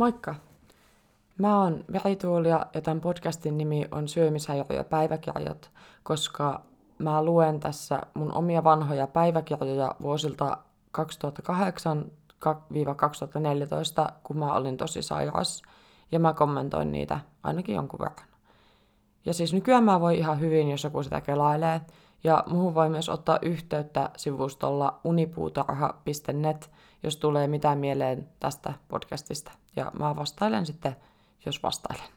Moikka! Mä oon Verituulia ja tämän podcastin nimi on Syömishäiriö päiväkirjat, koska mä luen tässä mun omia vanhoja päiväkirjoja vuosilta 2008-2014, kun mä olin tosi sairas, ja mä kommentoin niitä ainakin jonkun verran. Ja siis nykyään mä voi ihan hyvin, jos joku sitä kelailee, ja muuhun voi myös ottaa yhteyttä sivustolla unipuutarha.net, jos tulee mitään mieleen tästä podcastista. Ja mä vastailen sitten, jos vastailen.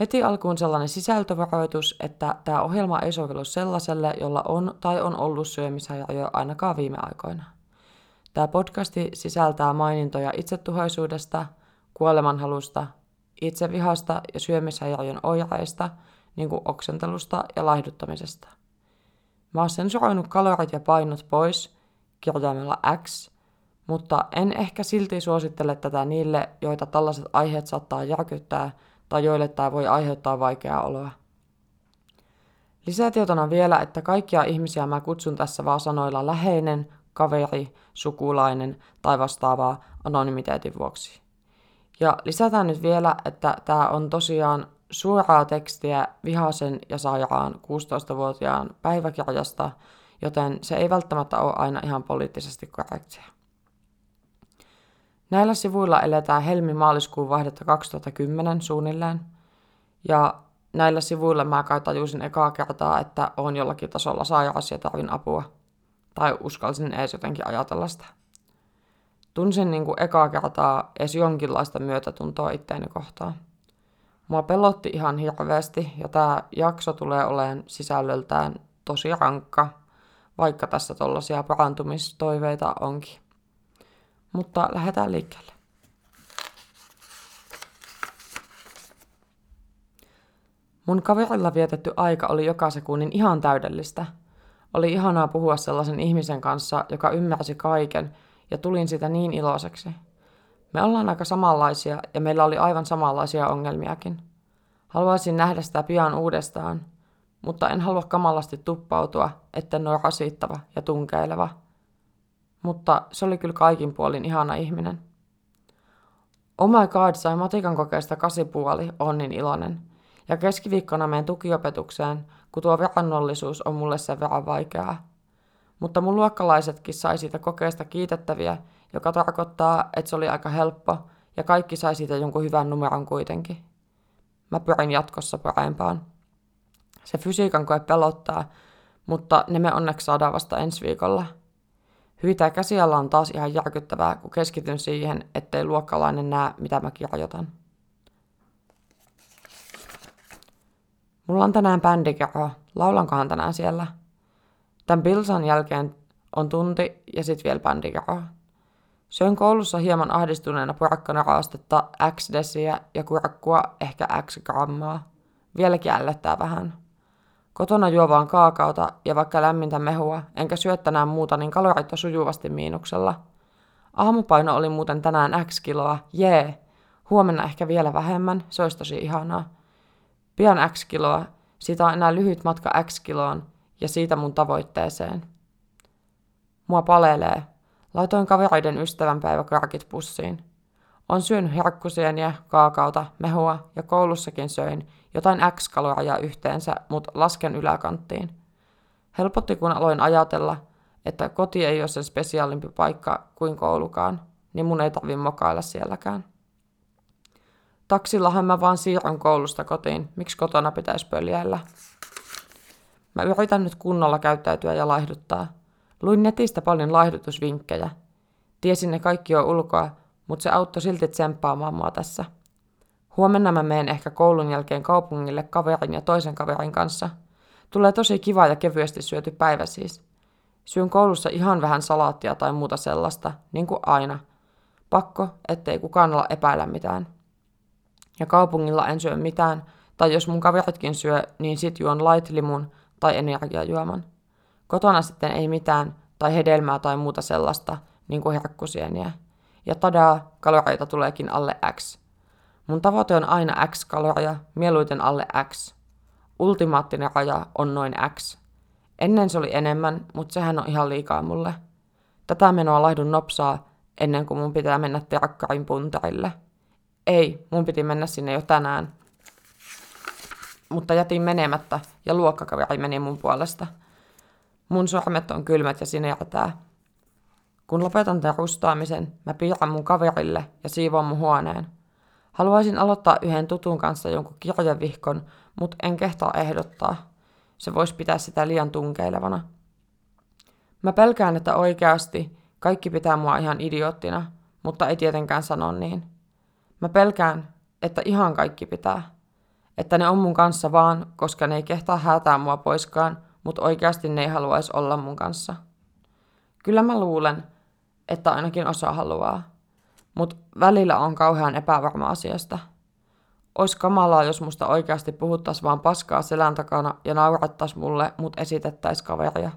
Heti alkuun sellainen sisältövaroitus, että tämä ohjelma ei sovellu sellaiselle, jolla on tai on ollut syömishäiriö ainakaan viime aikoina. Tämä podcasti sisältää mainintoja itsetuhoisuudesta, kuolemanhalusta, itsevihasta ja syömishäiriön oireista, niin kuin oksentelusta ja laihduttamisesta – Mä oon sensuroinut kalorit ja painot pois kirjaimella X, mutta en ehkä silti suosittele tätä niille, joita tällaiset aiheet saattaa järkyttää tai joille tämä voi aiheuttaa vaikeaa oloa. Lisätietona vielä, että kaikkia ihmisiä mä kutsun tässä vaan sanoilla läheinen, kaveri, sukulainen tai vastaavaa anonymiteetin vuoksi. Ja lisätään nyt vielä, että tämä on tosiaan suoraa tekstiä vihaisen ja sairaan 16-vuotiaan päiväkirjasta, joten se ei välttämättä ole aina ihan poliittisesti korrektia. Näillä sivuilla eletään helmi-maaliskuun vaihdetta 2010 suunnilleen, ja näillä sivuilla mä kai tajusin ekaa kertaa, että on jollakin tasolla sairas ja tarvin apua. Tai uskalsin edes jotenkin ajatella sitä. Tunsin niin kuin ekaa kertaa edes jonkinlaista myötätuntoa itteeni kohtaan. Mua pelotti ihan hirveästi ja tämä jakso tulee olemaan sisällöltään tosi rankka, vaikka tässä tollaisia parantumistoiveita onkin. Mutta lähdetään liikkeelle. Mun kaverilla vietetty aika oli joka sekunnin ihan täydellistä. Oli ihanaa puhua sellaisen ihmisen kanssa, joka ymmärsi kaiken, ja tulin sitä niin iloiseksi. Me ollaan aika samanlaisia ja meillä oli aivan samanlaisia ongelmiakin. Haluaisin nähdä sitä pian uudestaan, mutta en halua kamalasti tuppautua, etten ole rasittava ja tunkeileva. Mutta se oli kyllä kaikin puolin ihana ihminen. Oh my god, sai matikan kokeesta kasipuoli, on niin iloinen. Ja keskiviikkona menen tukiopetukseen, kun tuo verrannollisuus on mulle sen verran vaikeaa. Mutta mun luokkalaisetkin sai siitä kokeesta kiitettäviä joka tarkoittaa, että se oli aika helppo ja kaikki sai siitä jonkun hyvän numeron kuitenkin. Mä pyrin jatkossa parempaan. Se fysiikan koe pelottaa, mutta ne me onneksi saadaan vasta ensi viikolla. Hyytää käsialla on taas ihan järkyttävää, kun keskityn siihen, ettei luokkalainen näe, mitä mä kirjoitan. Mulla on tänään bändikerho. Laulankohan tänään siellä? Tämän Bilsan jälkeen on tunti ja sitten vielä bändikerho. Söin koulussa hieman ahdistuneena purakkana raastetta X desiä ja kurakkua ehkä X grammaa. Vieläkin ällöttää vähän. Kotona juo vaan kaakauta ja vaikka lämmintä mehua, enkä syö tänään muuta, niin kalorit sujuvasti miinuksella. Aamupaino oli muuten tänään X kiloa, jee. Huomenna ehkä vielä vähemmän, se olisi tosi ihanaa. Pian X kiloa, siitä on enää lyhyt matka X kiloon ja siitä mun tavoitteeseen. Mua palelee, Laitoin kavereiden ystävänpäiväkarkit pussiin. On syönyt herkkusieniä, kaakauta, mehua ja koulussakin söin jotain X-kaloria yhteensä, mutta lasken yläkanttiin. Helpotti, kun aloin ajatella, että koti ei ole sen spesiaalimpi paikka kuin koulukaan, niin mun ei tarvi mokailla sielläkään. Taksillahan mä vaan siirryn koulusta kotiin, miksi kotona pitäisi pöljäillä. Mä yritän nyt kunnolla käyttäytyä ja laihduttaa – Luin netistä paljon laihdutusvinkkejä. Tiesin ne kaikki jo ulkoa, mutta se auttoi silti tsemppaamaan mua tässä. Huomenna mä menen ehkä koulun jälkeen kaupungille kaverin ja toisen kaverin kanssa. Tulee tosi kiva ja kevyesti syöty päivä siis. Syön koulussa ihan vähän salaattia tai muuta sellaista, niin kuin aina. Pakko, ettei kukaan olla epäillä mitään. Ja kaupungilla en syö mitään, tai jos mun kaveritkin syö, niin sit juon light limun tai energiajuoman. Kotona sitten ei mitään, tai hedelmää tai muuta sellaista, niin kuin herkkusieniä. Ja tadaa, kaloreita tuleekin alle X. Mun tavoite on aina X kaloria, mieluiten alle X. Ultimaattinen raja on noin X. Ennen se oli enemmän, mutta sehän on ihan liikaa mulle. Tätä menoa laihdun nopsaa ennen kuin mun pitää mennä terakkarin puntarille. Ei, mun piti mennä sinne jo tänään. Mutta jätin menemättä ja luokkakaveri meni mun puolesta. Mun sormet on kylmät ja sinertää. Kun lopetan tämän rustaamisen, mä piirrän mun kaverille ja siivoan mun huoneen. Haluaisin aloittaa yhden tutun kanssa jonkun kirjavihkon, mutta en kehtaa ehdottaa. Se voisi pitää sitä liian tunkeilevana. Mä pelkään, että oikeasti kaikki pitää mua ihan idioottina, mutta ei tietenkään sano niin. Mä pelkään, että ihan kaikki pitää. Että ne on mun kanssa vaan, koska ne ei kehtaa häätää mua poiskaan, mutta oikeasti ne ei haluaisi olla mun kanssa. Kyllä mä luulen, että ainakin osa haluaa. Mutta välillä on kauhean epävarma asiasta. Ois kamalaa, jos musta oikeasti puhuttais vaan paskaa selän takana ja naurattais mulle, mut esitettäis kaveria.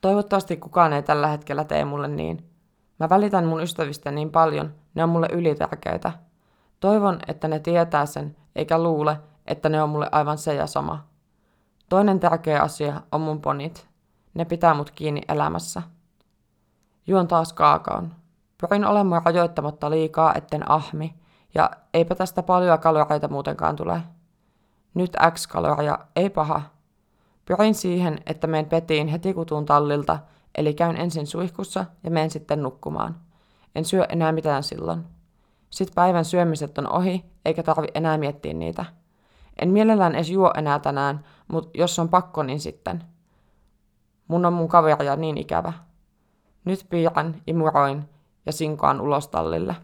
Toivottavasti kukaan ei tällä hetkellä tee mulle niin. Mä välitän mun ystävistä niin paljon, ne on mulle ylitärkeitä. Toivon, että ne tietää sen, eikä luule, että ne on mulle aivan se ja sama. Toinen tärkeä asia on mun ponit. Ne pitää mut kiinni elämässä. Juon taas kaakaon. Pyrin olemaan rajoittamatta liikaa, etten ahmi, ja eipä tästä paljon kaloreita muutenkaan tule. Nyt X kaloria, ei paha. Pyrin siihen, että menen petiin heti kutuun tallilta, eli käyn ensin suihkussa ja menen sitten nukkumaan. En syö enää mitään silloin. Sitten päivän syömiset on ohi, eikä tarvi enää miettiä niitä. En mielellään edes juo enää tänään, mutta jos on pakko, niin sitten. Mun on mun kaveria niin ikävä. Nyt piirrän, imuroin ja sinkoan ulos tallille.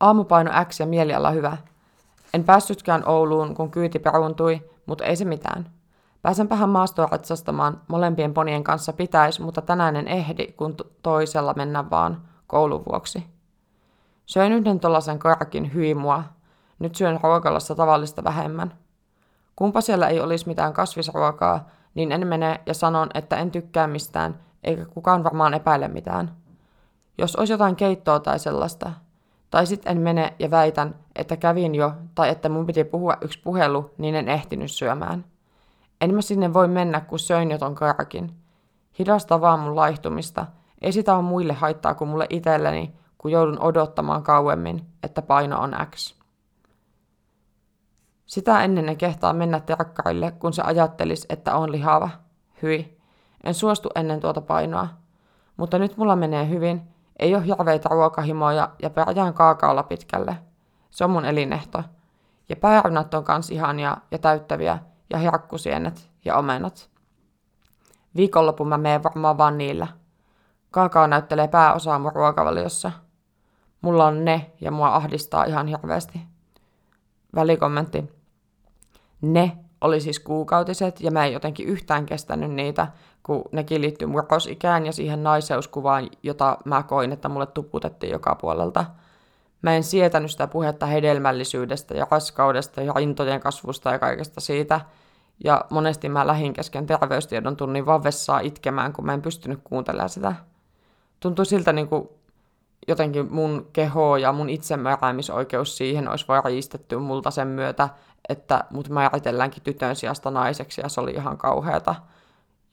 Aamupaino X ja mieliala hyvä. En päässytkään Ouluun, kun kyyti peruuntui, mutta ei se mitään. Pääsenpähän maastoa ratsastamaan, molempien ponien kanssa pitäisi, mutta tänään en ehdi, kun toisella mennä vaan koulun vuoksi. Söin yhden tollasen karkin hyi mua. Nyt syön ruokalassa tavallista vähemmän. Kumpa siellä ei olisi mitään kasvisruokaa, niin en mene ja sanon, että en tykkää mistään, eikä kukaan varmaan epäile mitään. Jos olisi jotain keittoa tai sellaista, tai sitten en mene ja väitän, että kävin jo, tai että mun piti puhua yksi puhelu, niin en ehtinyt syömään. En mä sinne voi mennä, kun söin jo ton karkin. Hidasta vaan mun laihtumista. Ei sitä ole muille haittaa kuin mulle itselleni, kun joudun odottamaan kauemmin, että paino on X. Sitä ennen ne kehtaa mennä terkkarille, kun se ajattelis, että on lihava. Hyi. En suostu ennen tuota painoa. Mutta nyt mulla menee hyvin, ei ole hirveitä ruokahimoja ja pärjään kaakaolla pitkälle. Se on mun elinehto. Ja päärynät on kans ihania ja täyttäviä, ja herkkusienet ja omenat. Viikonlopun mä meen varmaan vaan niillä. Kaakao näyttelee pääosaa mun ruokavaliossa. Mulla on ne ja mua ahdistaa ihan hirveästi. Välikommentti. Ne oli siis kuukautiset ja mä en jotenkin yhtään kestänyt niitä, kun nekin liittyy murrosikään ja siihen naiseuskuvaan, jota mä koin, että mulle tuputettiin joka puolelta. Mä en sietänyt sitä puhetta hedelmällisyydestä ja raskaudesta ja rintojen kasvusta ja kaikesta siitä. Ja monesti mä lähin kesken terveystiedon tunnin vaan itkemään, kun mä en pystynyt kuuntelemaan sitä. Tuntui siltä niin kuin jotenkin mun keho ja mun itsemääräämisoikeus siihen olisi vaan riistetty multa sen myötä, että mut määritelläänkin tytön sijasta naiseksi ja se oli ihan kauheata.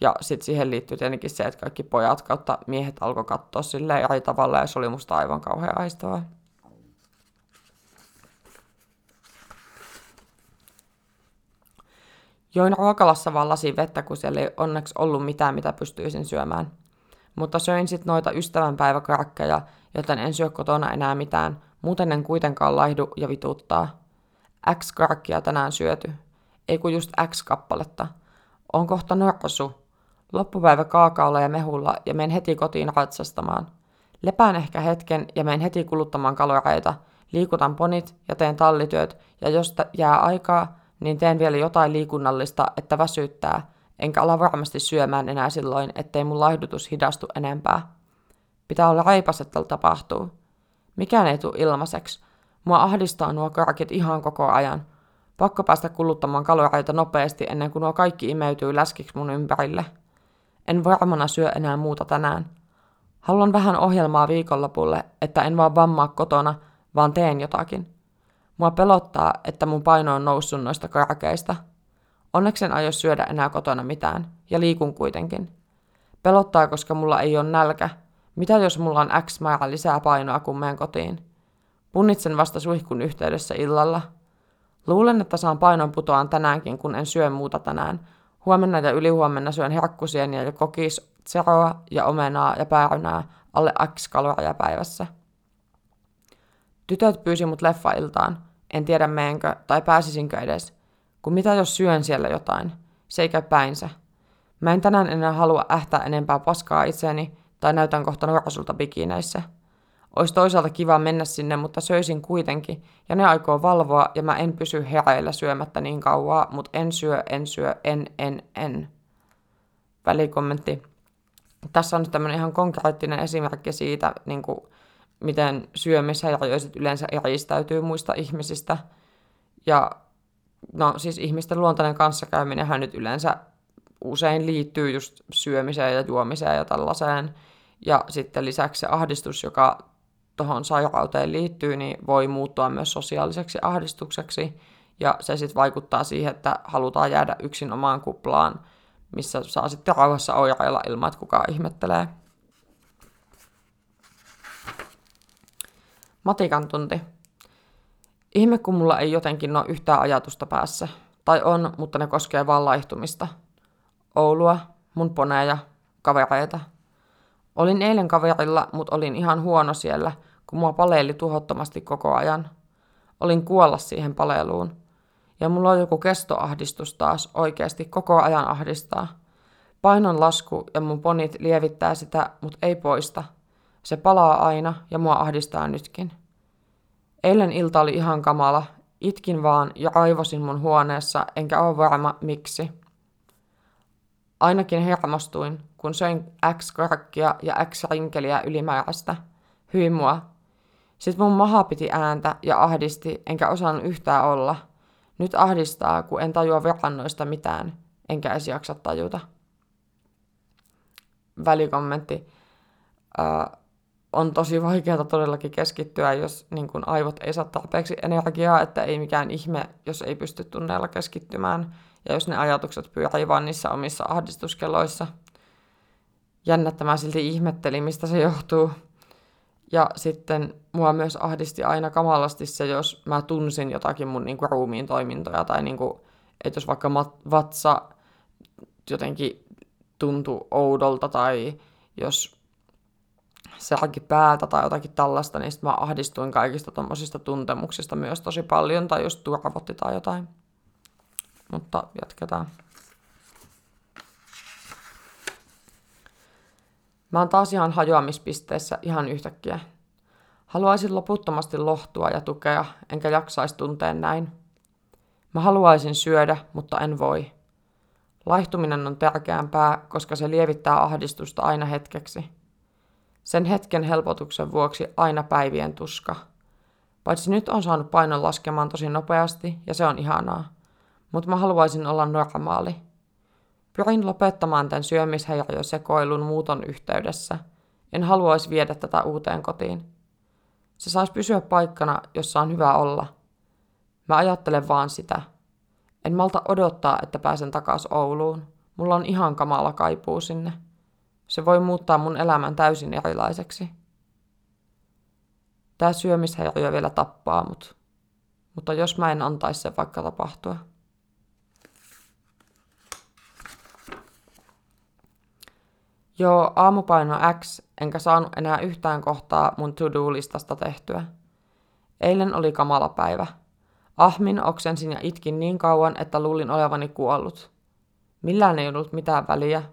Ja sitten siihen liittyy tietenkin se, että kaikki pojat kautta miehet alkoi katsoa silleen eri tavalla ja se oli musta aivan kauhean aistavaa. Join ruokalassa vaan lasin vettä, kun siellä ei onneksi ollut mitään, mitä pystyisin syömään. Mutta söin sitten noita ystävänpäiväkarkkeja, joten en syö kotona enää mitään, muuten en kuitenkaan laihdu ja vituttaa. X-karkkia tänään syöty. Ei kun just X-kappaletta. On kohta norsu. Loppupäivä kaakaolla ja mehulla ja menen heti kotiin ratsastamaan. Lepään ehkä hetken ja menen heti kuluttamaan kaloreita. Liikutan ponit ja teen tallityöt ja jos jää aikaa, niin teen vielä jotain liikunnallista, että väsyttää, enkä ala varmasti syömään enää silloin, ettei mun laihdutus hidastu enempää. Pitää olla raipas, että tapahtuu. Mikään ei tule ilmaiseksi. Mua ahdistaa nuo karkit ihan koko ajan. Pakko päästä kuluttamaan kaloreita nopeasti ennen kuin nuo kaikki imeytyy läskiksi mun ympärille. En varmana syö enää muuta tänään. Haluan vähän ohjelmaa viikonlopulle, että en vaan vammaa kotona, vaan teen jotakin. Mua pelottaa, että mun paino on noussut noista karkeista. Onneksi en aio syödä enää kotona mitään, ja liikun kuitenkin. Pelottaa, koska mulla ei ole nälkä. Mitä jos mulla on X määrä lisää painoa, kun menen kotiin? Punnitsen vasta suihkun yhteydessä illalla. Luulen, että saan painon putoaan tänäänkin, kun en syö muuta tänään. Huomenna ja ylihuomenna syön herkkusieniä ja kokis, tseroa ja omenaa ja päärynää alle X kaloria päivässä. Tytöt pyysi mut leffailtaan. En tiedä meenkö tai pääsisinkö edes. Kun mitä jos syön siellä jotain? Se ei käy päinsä. Mä en tänään enää halua ähtää enempää paskaa itseäni tai näytän kohta nuorisolta bikineissä. Ois toisaalta kiva mennä sinne, mutta söisin kuitenkin, ja ne aikoo valvoa, ja mä en pysy hereillä syömättä niin kauaa, mut en syö, en syö, en, en, en. Välikommentti. Tässä on nyt tämmöinen ihan konkreettinen esimerkki siitä, niin kuin, miten syömishäiriöiset yleensä eristäytyy muista ihmisistä. Ja no siis ihmisten luontainen kanssakäyminenhän nyt yleensä usein liittyy just syömiseen ja juomiseen ja tällaiseen. Ja sitten lisäksi se ahdistus, joka tuohon sairauteen liittyy, niin voi muuttua myös sosiaaliseksi ahdistukseksi. Ja se sitten vaikuttaa siihen, että halutaan jäädä yksin omaan kuplaan, missä saa sitten rauhassa oireilla ilman, että kukaan ihmettelee. Matikan tunti. Ihme, kun mulla ei jotenkin ole yhtään ajatusta päässä. Tai on, mutta ne koskee vaan laihtumista. Oulua, mun poneja, kavereita. Olin eilen kaverilla, mutta olin ihan huono siellä, kun mua paleili tuhottomasti koko ajan. Olin kuolla siihen paleluun. Ja mulla on joku kestoahdistus taas oikeasti koko ajan ahdistaa. Painon lasku ja mun ponit lievittää sitä, mutta ei poista. Se palaa aina ja mua ahdistaa nytkin. Eilen ilta oli ihan kamala. Itkin vaan ja aivosin mun huoneessa, enkä ole varma miksi. Ainakin hermostuin, kun söin X-karkkia ja X-rinkeliä ylimääräistä. Hyi mua. Sitten mun maha piti ääntä ja ahdisti, enkä osannut yhtään olla. Nyt ahdistaa, kun en tajua verannoista mitään, enkä edes jaksa tajuta. Välikommentti. Äh, on tosi vaikeaa todellakin keskittyä, jos niin kun aivot ei saa tarpeeksi energiaa, että ei mikään ihme, jos ei pysty tunneilla keskittymään ja jos ne ajatukset pyörii vaan niissä omissa ahdistuskeloissa. Jännä, että mä silti ihmettelin, mistä se johtuu. Ja sitten mua myös ahdisti aina kamalasti se, jos mä tunsin jotakin mun niin kuin, ruumiin toimintoja, tai niin kuin, että jos vaikka vatsa jotenkin tuntui oudolta, tai jos särki päätä tai jotakin tällaista, niin sitten mä ahdistuin kaikista tuommoisista tuntemuksista myös tosi paljon, tai just turvotti tai jotain. Mutta jatketaan. Mä oon taas ihan hajoamispisteessä ihan yhtäkkiä. Haluaisin loputtomasti lohtua ja tukea, enkä jaksaisi tunteen näin. Mä haluaisin syödä, mutta en voi. Laihtuminen on tärkeämpää, koska se lievittää ahdistusta aina hetkeksi. Sen hetken helpotuksen vuoksi aina päivien tuska. Paitsi nyt on saanut painon laskemaan tosi nopeasti, ja se on ihanaa. Mutta mä haluaisin olla normaali. Pyrin lopettamaan tämän syömishäiriösekoilun muuton yhteydessä. En haluaisi viedä tätä uuteen kotiin. Se saisi pysyä paikkana, jossa on hyvä olla. Mä ajattelen vaan sitä. En malta odottaa, että pääsen takaisin Ouluun. Mulla on ihan kamala kaipuu sinne. Se voi muuttaa mun elämän täysin erilaiseksi. Tää syömishäiriö vielä tappaa mut. Mutta jos mä en antaisi se vaikka tapahtua. Joo, aamupaino X, enkä saanut enää yhtään kohtaa mun to-do-listasta tehtyä. Eilen oli kamala päivä. Ahmin, oksensin ja itkin niin kauan, että luulin olevani kuollut. Millään ei ollut mitään väliä.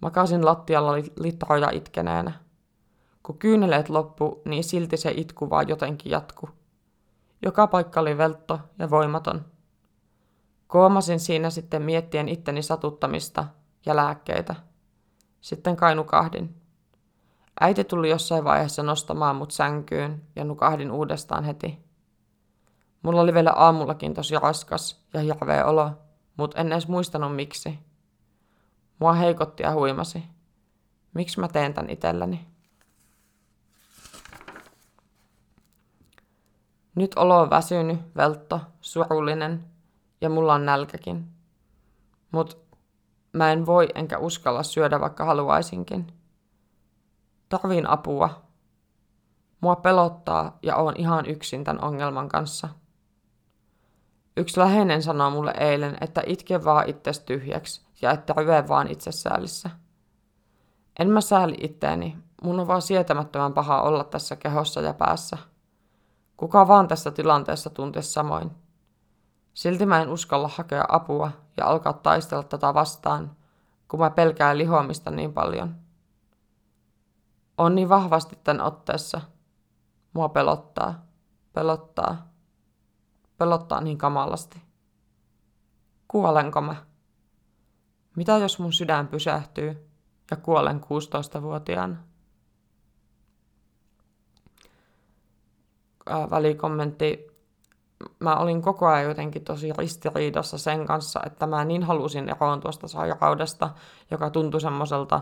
Makasin lattialla litroja itkeneenä. Kun kyyneleet loppu, niin silti se itku vaan jotenkin jatku. Joka paikka oli veltto ja voimaton. Koomasin siinä sitten miettien itteni satuttamista ja lääkkeitä. Sitten kai nukahdin. Äiti tuli jossain vaiheessa nostamaan mut sänkyyn ja nukahdin uudestaan heti. Mulla oli vielä aamullakin tosi raskas ja hirveä olo, mut en edes muistanut miksi. Mua heikotti ja huimasi. Miksi mä teen tän itselläni? Nyt olo on väsynyt, veltto, surullinen ja mulla on nälkäkin. Mut mä en voi enkä uskalla syödä, vaikka haluaisinkin. Tarviin apua. Mua pelottaa ja oon ihan yksin tämän ongelman kanssa. Yksi läheinen sanoi mulle eilen, että itke vaan itses tyhjäksi ja että ryve vaan itsesäälissä. En mä sääli itteeni, mun on vaan sietämättömän paha olla tässä kehossa ja päässä. Kuka vaan tässä tilanteessa tuntisi samoin. Silti mä en uskalla hakea apua ja alkaa taistella tätä vastaan, kun mä pelkään lihoamista niin paljon. On niin vahvasti tämän otteessa. Mua pelottaa, pelottaa, pelottaa niin kamalasti. Kuolenko mä? Mitä jos mun sydän pysähtyy ja kuolen 16-vuotiaana? välikommentti mä olin koko ajan jotenkin tosi ristiriidassa sen kanssa, että mä niin halusin eroon tuosta sairaudesta, joka tuntui semmoiselta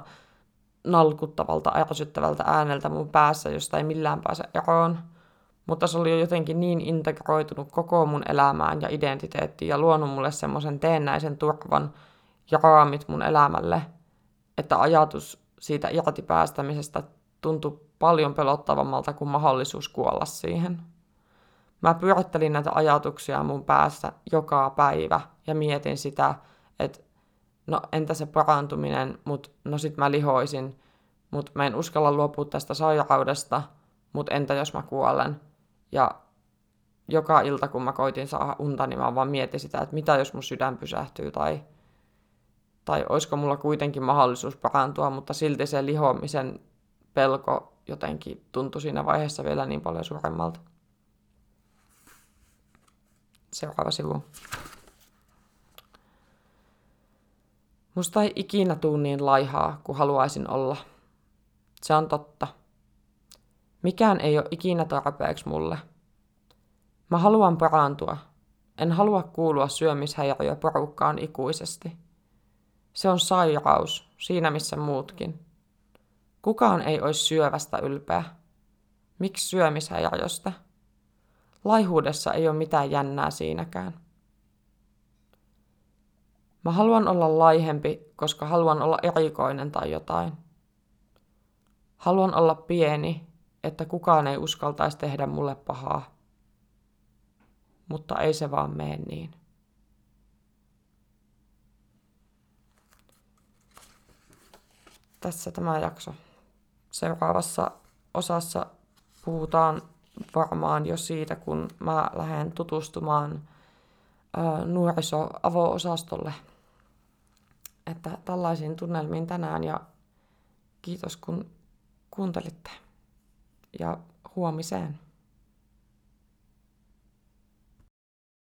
nalkuttavalta, ärsyttävältä ääneltä mun päässä, josta ei millään pääse eroon. Mutta se oli jo jotenkin niin integroitunut koko mun elämään ja identiteettiin ja luonut mulle semmoisen teennäisen turvan ja raamit mun elämälle, että ajatus siitä irti päästämisestä tuntui paljon pelottavammalta kuin mahdollisuus kuolla siihen. Mä pyörittelin näitä ajatuksia mun päässä joka päivä ja mietin sitä, että no entä se parantuminen, mutta no sit mä lihoisin, mutta mä en uskalla luopua tästä sairaudesta, mutta entä jos mä kuolen. Ja joka ilta, kun mä koitin saada unta, niin mä vaan mietin sitä, että mitä jos mun sydän pysähtyy tai, tai olisiko mulla kuitenkin mahdollisuus parantua, mutta silti se lihomisen pelko jotenkin tuntui siinä vaiheessa vielä niin paljon suuremmalta. Seuraava sivu. Musta ei ikinä tuu niin laihaa kuin haluaisin olla. Se on totta. Mikään ei ole ikinä tarpeeksi mulle. Mä haluan parantua. En halua kuulua porukkaan ikuisesti. Se on sairaus, siinä missä muutkin. Kukaan ei olisi syövästä ylpeä. Miksi syömishäiriöstä? Laihuudessa ei ole mitään jännää siinäkään. Mä haluan olla laihempi, koska haluan olla erikoinen tai jotain. Haluan olla pieni, että kukaan ei uskaltaisi tehdä mulle pahaa. Mutta ei se vaan mene niin. Tässä tämä jakso. Seuraavassa osassa puhutaan varmaan jo siitä, kun mä lähden tutustumaan nuoriso-avo-osastolle. Että tällaisiin tunnelmiin tänään ja kiitos kun kuuntelitte. Ja huomiseen.